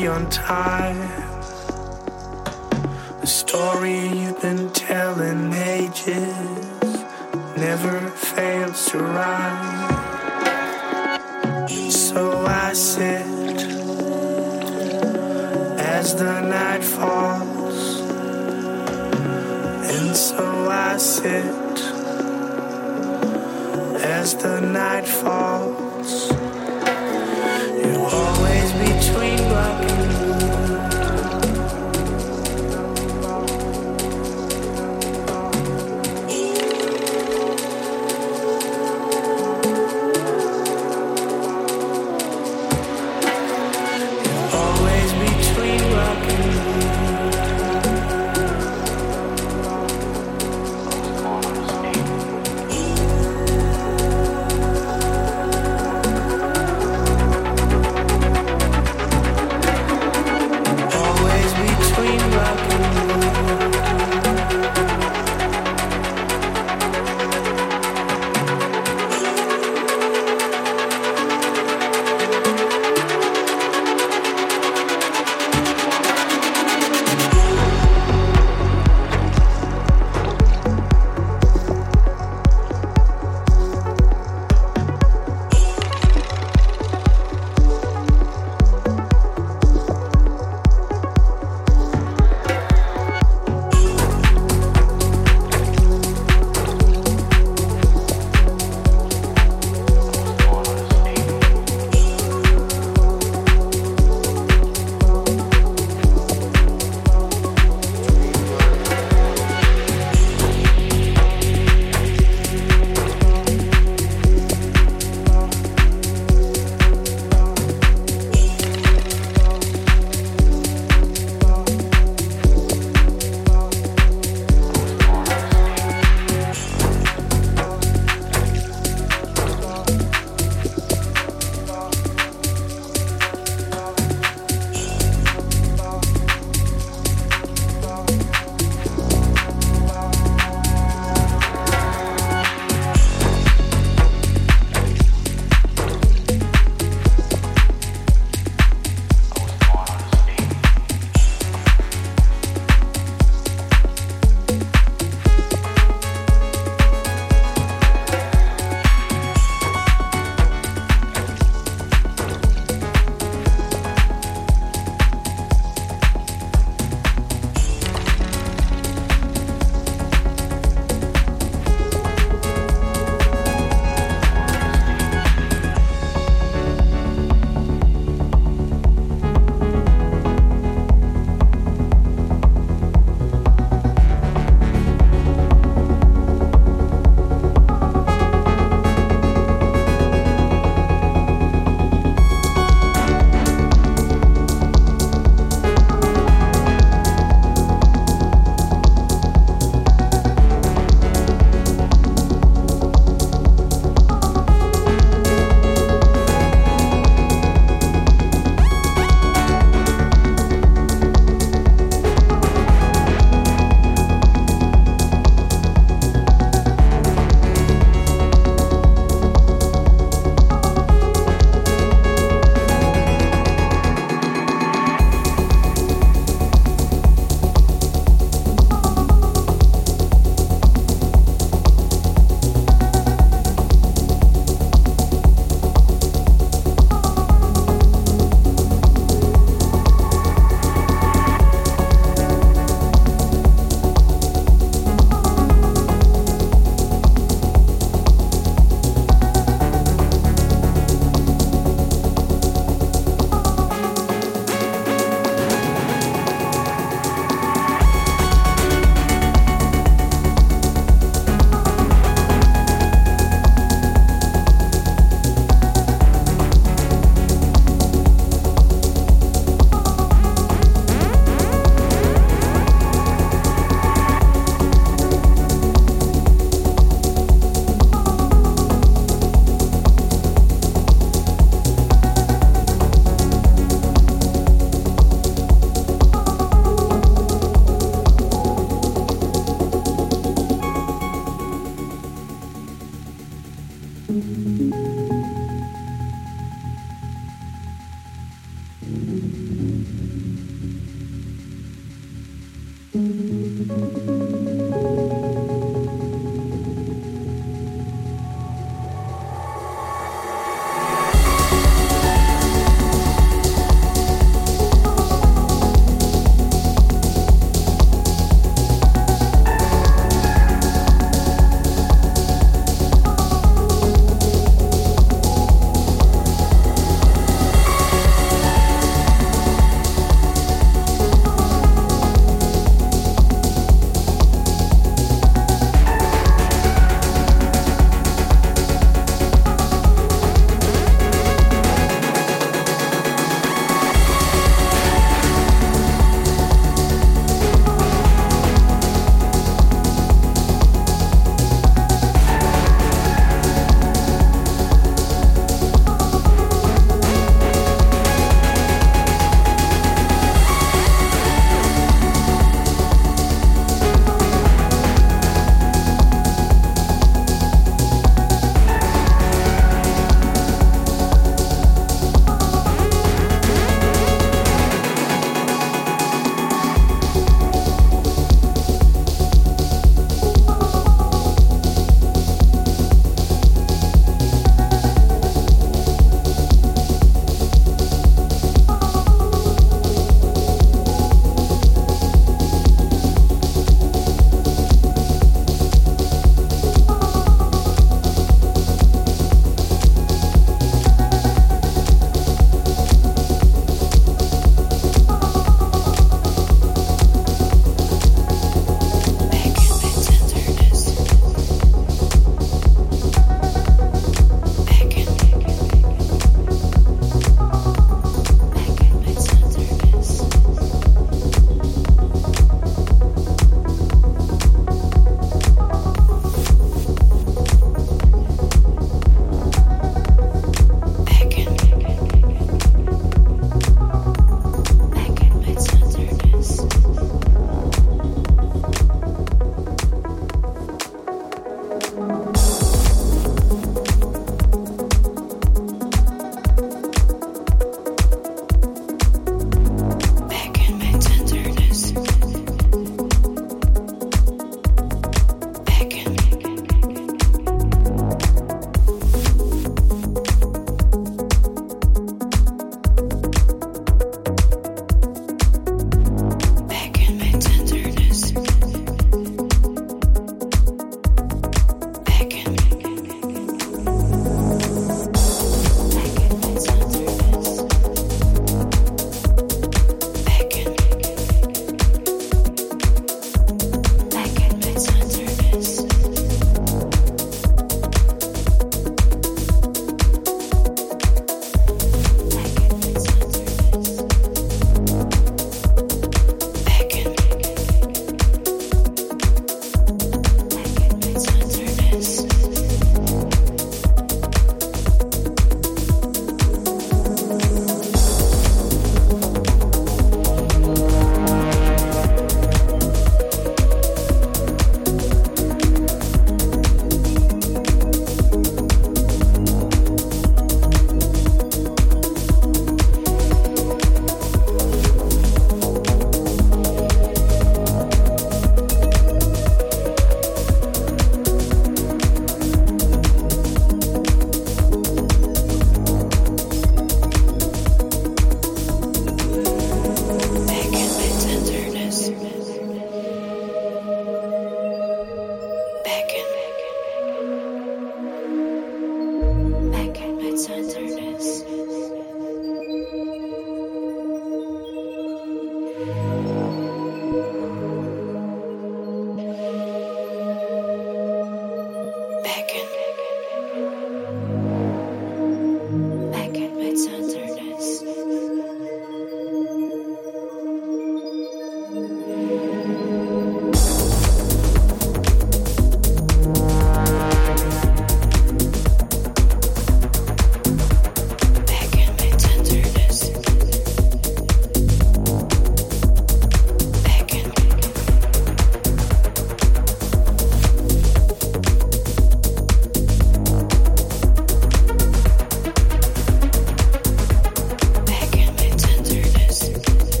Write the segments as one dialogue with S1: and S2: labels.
S1: beyond time.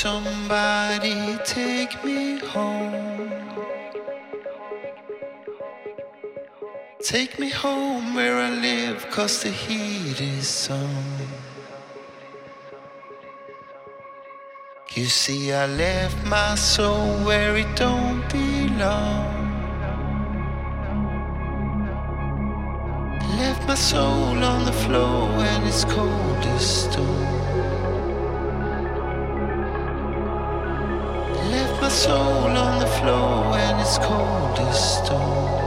S2: Somebody take me home? Take me home where I live, cause the heat is on. You see, I left my soul where it don't belong. Left my soul on the floor and it's cold as stone. Soul on the floor and it's cold as stone.